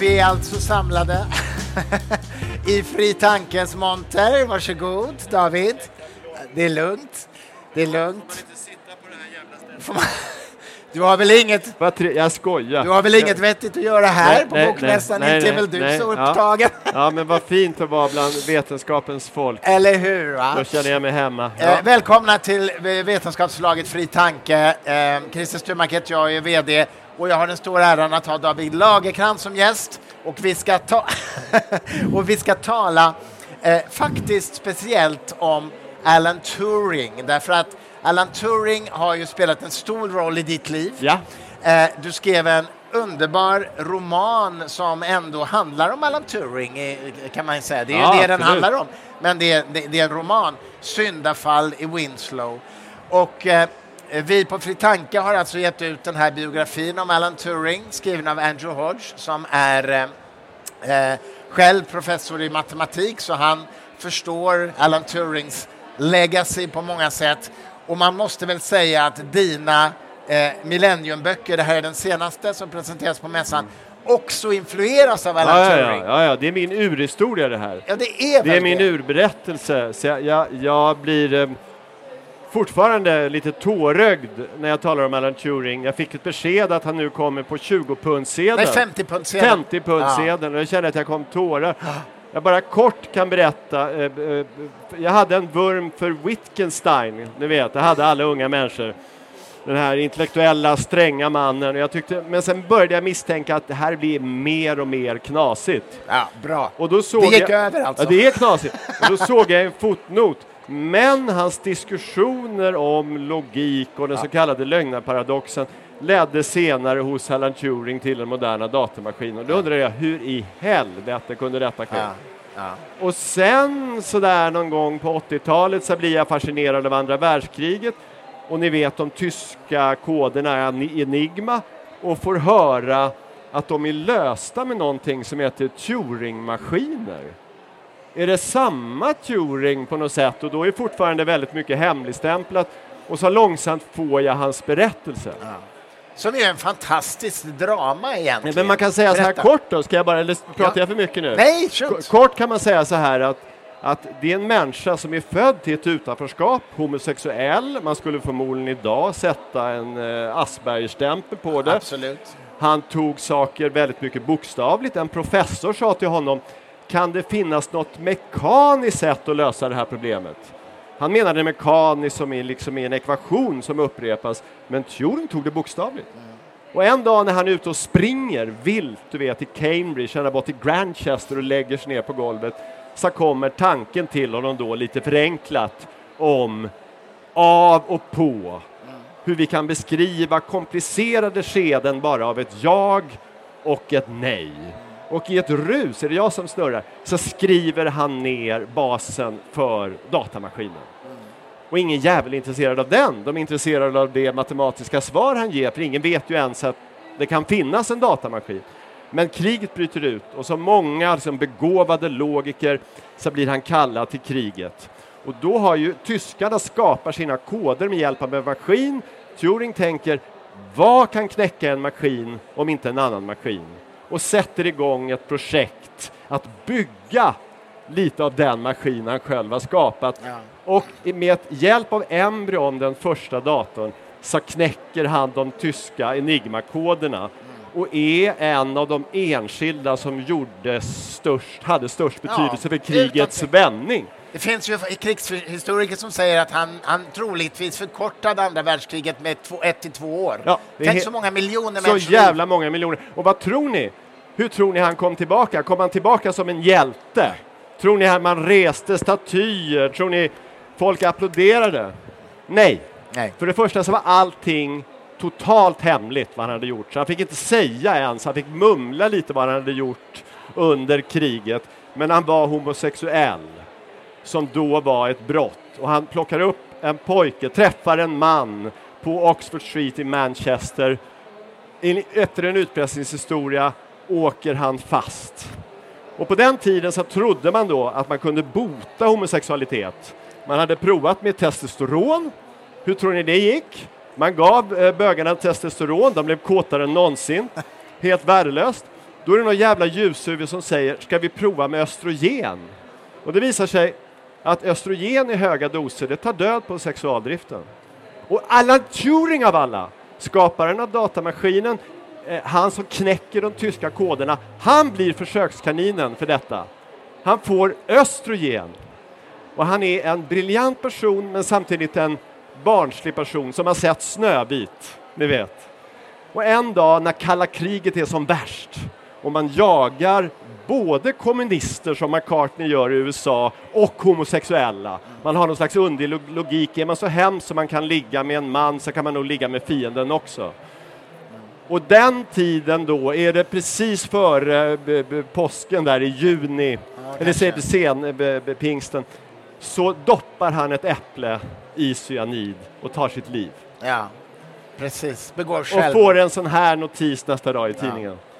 vi alltså samlade i Fri Tankens monter. Varsågod David. Det är lugnt. Det är lugnt. Du har väl inget, Jag skojar. du har väl inget vettigt att göra här Nej, på Bokmässan? nej, Inte är väl du nej, så ja. upptagen? Ja, men vad fint att vara bland vetenskapens folk. Eller hur? Va? Då känner jag mig hemma. Ja. Eh, välkomna till eh, Vetenskapsförlaget Fri Tanke. Eh, Christer Sturmark heter jag, jag är VD och jag har den stora äran att ha David Lagercrantz som gäst och vi ska, ta och vi ska tala eh, faktiskt speciellt om Alan Turing därför att Alan Turing har ju spelat en stor roll i ditt liv. Ja. Eh, du skrev en underbar roman som ändå handlar om Alan Turing, eh, kan man säga. Det är ju Ja, det den absolut. handlar om. Men det är, det, det är en roman, Syndafall i Winslow. Och eh, vi på Fri Tanke har alltså gett ut den här biografin om Alan Turing, skriven av Andrew Hodge, som är eh, eh, själv professor i matematik, så han förstår Alan Turings legacy på många sätt. Och man måste väl säga att dina eh, millenniumböcker, det här är den senaste som presenteras på mässan, också influeras av Alan Ja, Turing. ja, ja, ja, det är min urhistoria det här. Ja, det är Det är min urberättelse. Så jag, jag, jag blir eh, fortfarande lite tårögd när jag talar om Alan Turing. Jag fick ett besked att han nu kommer på 20-pundssedeln. Nej, 50 pund sedan. 50 pundssedeln och jag kände att jag kom tårar. Jag bara kort kan berätta. eh, eh, Jag hade en vurm för Wittgenstein, ni vet, det hade alla unga människor. Den här intellektuella, stränga mannen. Jag tyckte, men sen började jag misstänka att det här blir mer och mer knasigt. Ja, bra. Och då såg Det gick jag, över alltså. Ja, det är knasigt. Och då såg jag en fotnot. Men hans diskussioner om logik och den så kallade lögnarparadoxen ledde senare hos Alan Turing till den moderna datamaskinen. Och då undrar jag, hur i helvete kunde detta ske? Ja. Och sen sådär någon gång på 80-talet så blir jag fascinerad av andra världskriget och ni vet de tyska koderna enigma och får höra att de är lösta med någonting som heter Turing-maskiner. Är det samma Turing på något sätt och då är fortfarande väldigt mycket hemligstämplat och så långsamt får jag hans berättelse. Som är en fantastisk drama egentligen. Men man kan säga så här Berätta. kort då, ska jag bara, eller pratar Ja. jag för mycket nu? Nej. Kort kan man säga så här att, att det är en människa som är född till ett utanförskap, homosexuell, man skulle förmodligen idag sätta en eh, Aspergerstämpel på det. Absolut. Han tog saker väldigt mycket bokstavligt. En professor sa till honom, kan det finnas något mekaniskt sätt att lösa det här problemet? Han menade mekaniskt som är liksom en ekvation som upprepas, men Turing tog det bokstavligt. Och en dag när han är ute och springer vilt, du vet, i Cambridge, ända bort till Grantchester och lägger sig ner på golvet, så kommer tanken till honom då lite förenklat om av och på. Hur vi kan beskriva komplicerade skeden bara av ett jag och ett nej. Och i ett rus, är det jag som snurrar, så skriver han ner basen för datamaskinen. Och ingen jävel är intresserad av den. De är intresserade av det matematiska svar han ger, för ingen vet ju ens att det kan finnas en datamaskin. Men kriget bryter ut och som många liksom, begåvade logiker så blir han kallad till kriget. Och då har ju tyskarna skapat sina koder med hjälp av en maskin. Turing tänker, vad kan knäcka en maskin om inte en annan maskin? Och sätter igång ett projekt att bygga lite av den maskin han själv har skapat. Ja. Och med hjälp av embryon, den första datorn, så knäcker han de tyska enigmakoderna och är en av de enskilda som gjorde störst, hade störst Ja, betydelse för utan krigets vändning. Det finns ju krigshistoriker som säger att han, han troligtvis förkortade andra världskriget med två, ett till två år. Ja, Tänk så många miljoner Så människor. jävla många miljoner. Och vad tror ni? Hur tror ni han kom tillbaka? Kom han tillbaka som en hjälte? Tror ni att man reste statyer? Tror ni folk applåderade? Nej. Nej. För det första så var allting totalt hemligt vad han hade gjort. Så han fick inte säga ens, han fick mumla lite vad han hade gjort under kriget. Men han var homosexuell, som då var ett brott. Och han plockar upp en pojke, träffar en man på Oxford Street i Manchester. In- Efter en utpressningshistoria åker han fast. Och på den tiden så trodde man då att man kunde bota homosexualitet. Man hade provat med testosteron. Hur tror ni det gick? Man gav eh, bögarna testosteron, de blev kåtare än någonsin. Helt värdelöst. Då är det någon jävla ljushuvud som säger, ska vi prova med östrogen? Och det visar sig att östrogen i höga doser, det tar död på sexualdriften. Och Alan Turing av alla, skaparen av datamaskinen, eh, han som knäcker de tyska koderna, han blir försökskaninen för detta. Han får östrogen. Och han är en briljant person men samtidigt en barnslig person som har sett Snövit, ni vet. Och en dag när kalla kriget är som värst och man jagar både kommunister som McCartney gör i USA och homosexuella. Man har någon slags underlig logik. Är man så hemsk som man kan ligga med en man så kan man nog ligga med fienden också. Och den tiden då är det precis före påsken där i juni, ja, eller sen, pingsten, så doppar han ett äpple i cyanid och tar sitt liv. Ja, precis. Begår själv. Och får en sån här notis nästa dag i tidningen. Ja.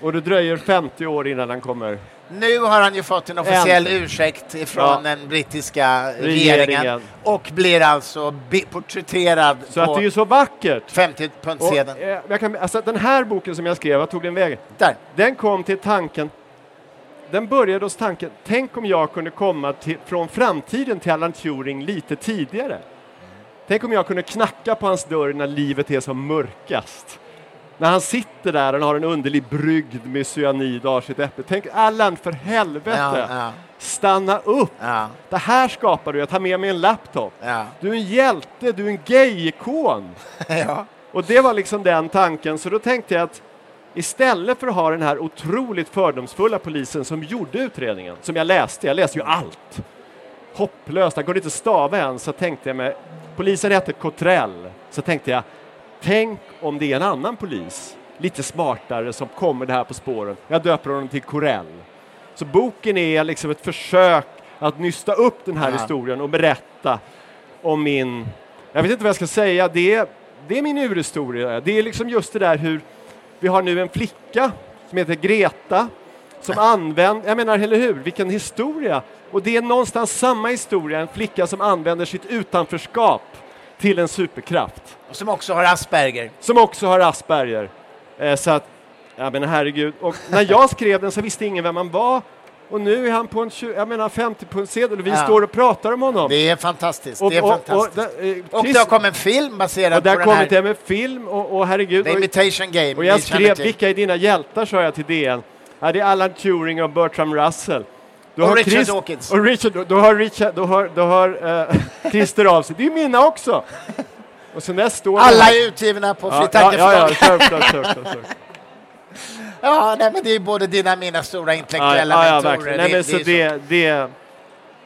Och det dröjer 50 år innan han kommer. Nu har han ju fått en officiell en. ursäkt från ja. den brittiska regeringen. regeringen. och blir alltså porträtterad så att det är så vackert. 50 pundsedeln. Eh, alltså, den här boken som jag skrev, vad tog den vägen? Där. Den kom till tanken den började hos tanken, tänk om jag kunde komma till, från framtiden till Alan Turing lite tidigare. Tänk om jag kunde knacka på hans dörr när livet är som mörkast. När han sitter där och har en underlig brygd med cyanid och sitt äpple. Tänk Allan, för helvete! Ja, ja. Stanna upp! Ja. Det här skapar du, jag tar med mig en laptop. Du är en hjälte, du är en gay-ikon! Och det var liksom den tanken, så då tänkte jag att istället för att ha den här otroligt fördomsfulla polisen som gjorde utredningen, som jag läste, jag läste ju allt, hopplöst, han kunde inte stava än, så tänkte jag mig, polisen hette Cottrell, så tänkte jag, tänk om det är en annan polis, lite smartare, som kommer det här på spåren. Jag döper honom till Corell. Så boken är liksom ett försök att nysta upp den här ja. historien och berätta om min, jag vet inte vad jag ska säga, det är, det är min urhistoria. Det är liksom just det där hur vi har nu en flicka som heter Greta som använder, jag menar, eller hur, vilken historia! Och det är någonstans samma historia, en flicka som använder sitt utanförskap till en superkraft. Och som också har Asperger. Som också har Asperger. Eh, så att, jag menar herregud, och när jag skrev den så visste ingen vem han var och nu är han på en 20, jag menar 50 pundsedel och vi ja. står och pratar om honom. Det är fantastiskt. Och, det, är och, fantastiskt. Och, och, och, det har kommit en film baserad på den här. Och det har kommit en film och, och herregud. The Imitation Game. Och jag skrev, vilka är dina hjältar, sa jag till DN. Ja, det är Alan Turing och Bertram Russell. Du och Richard Chris, Dawkins. Och Richard, du har Richard, du har, du har uh, Christer Ahlsson. Det är mina också. Och sen där står Alla är utgivna på ja, ja, ja, ja. Ja, nej, men det är både dina och mina stora intellektuella ja, ja, mentorer. Nej, men så det, det,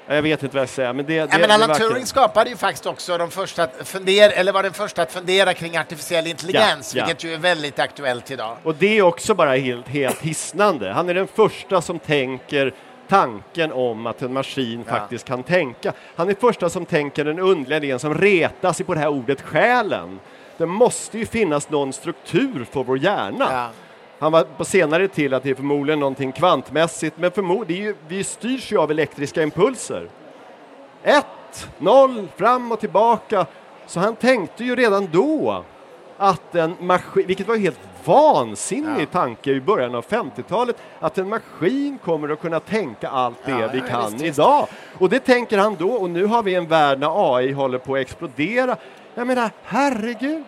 jag vet inte vad jag säger, men det, det, ja, men Alan Turing skapade ju faktiskt också de första att fundera, eller var den första att fundera kring artificiell intelligens, ja. vilket ju är väldigt aktuellt idag. Och det är också bara helt, helt hisnande. Han är den första som tänker tanken om att en maskin ja. faktiskt kan tänka. Han är första som tänker den underliga idén som retar sig på det här ordet själen. Det måste ju finnas någon struktur för vår hjärna. Ja. Han var på senare till att det är förmodligen någonting kvantmässigt, men förmodligen, vi styrs ju av elektriska impulser. Ett, noll, fram och tillbaka. Så han tänkte ju redan då att en maskin, vilket var en helt vansinnig ja. tanke i början av 50-talet, att en maskin kommer att kunna tänka allt det ja, vi kan visst, idag. Och det tänker han då, och nu har vi en värld när AI håller på att explodera. Jag menar, herregud,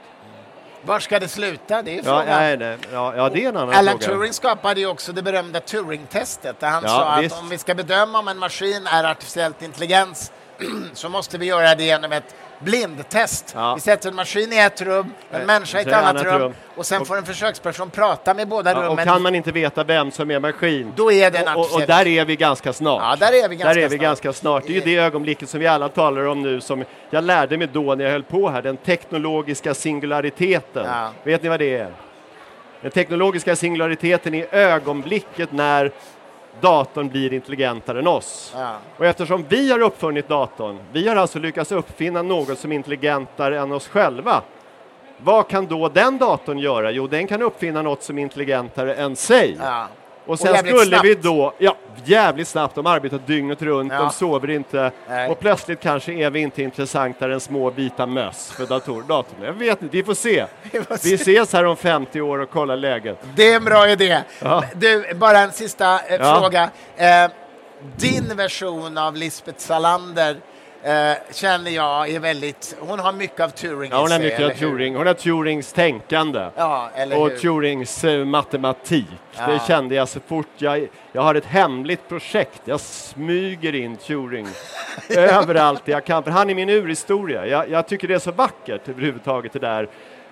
var ska det sluta? Det är ja, nej, nej. Ja, ja, det är en annan Alan fråga. Turing skapade ju också det berömda Turing-testet där han ja, sa visst. att om vi ska bedöma om en maskin är artificiellt intelligens så måste vi göra det genom ett blindtest. Ja. Vi sätter en maskin i ett rum, en människa i ett annat rum, rum, och sen och, får en försöksperson prata med båda ja, rummen. Och kan man inte veta vem som är maskin, då är det en och, och, och där är vi ganska snart. Ja, där är vi ganska, där är vi snart. ganska snart. Det är ju det ögonblicket som vi alla talar om nu, som jag lärde mig då när jag höll på här, den teknologiska singulariteten. Ja. Vet ni vad det är? Den teknologiska singulariteten är ögonblicket när datorn blir intelligentare än oss. Ja. Och eftersom vi har uppfunnit datorn, vi har alltså lyckats uppfinna något som är intelligentare än oss själva. Vad kan då den datorn göra? Jo, den kan uppfinna något som är intelligentare än sig. Ja. Och sen jävligt skulle vi snabbt. då, ja, jävligt snabbt, de arbetar dygnet runt, Ja. de sover inte Nej. och plötsligt kanske är vi inte intressantare än små vita möss för dator, datorn. Jag vet inte, vi får se. Vi får Vi se. ses här om 50 år och kollar läget. Det är en bra idé. Ja. Du, bara en sista eh, Ja. fråga. Eh, din version av Lisbeth Salander eh, känner jag är väldigt... Hon har mycket av Turing Ja, hon har sig, mycket av? Turing, hon har Turings tänkande. Ja, eller och hur? Turings eh, matematik. Det Ja. kände jag så fort jag, jag har ett hemligt projekt. Jag smyger in Turing överallt jag kan, för han är min urhistoria. Jag, jag tycker det är så vackert överhuvudtaget det där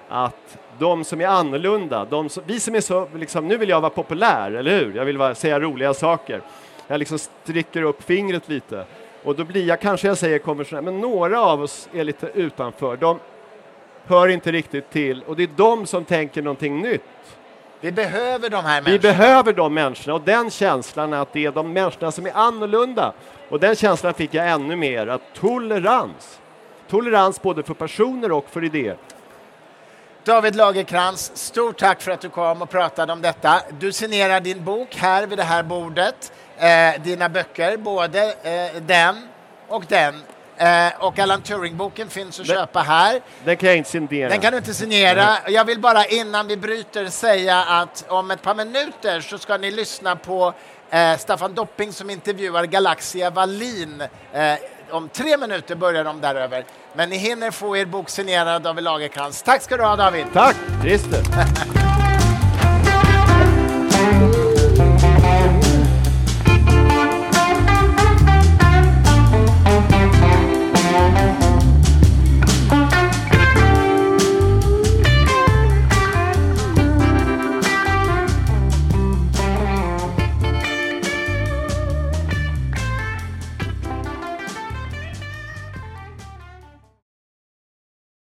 att de som är annorlunda, de som, vi som är så, liksom, nu vill jag vara populär, eller hur? Jag vill vara, säga roliga saker. Jag liksom sträcker upp fingret lite. Och då blir jag, kanske jag säger konventionell, men några av oss är lite utanför. De hör inte riktigt till och det är de som tänker någonting nytt. Vi behöver de här Vi människorna. behöver de människorna och den känslan att det är de människorna som är annorlunda. Och den känslan fick jag ännu mer, att tolerans. Tolerans både för personer och för idéer. David Lagerkrans, stort tack för att du kom och pratade om detta. Du signerar din bok här vid det här bordet. Eh, dina böcker, både eh, den och den. Eh, och Alan Turing-boken finns att Den- köpa här. Den kan jag inte signera. Den kan du inte signera. Jag vill bara innan vi bryter säga att om ett par minuter så ska ni lyssna på eh, Staffan Dopping som intervjuar Galaxia Wallin. Eh, om tre minuter börjar de däröver. Men ni hinner få er bok signerad av Lagerkrans. Tack ska du ha David! Tack, Christer!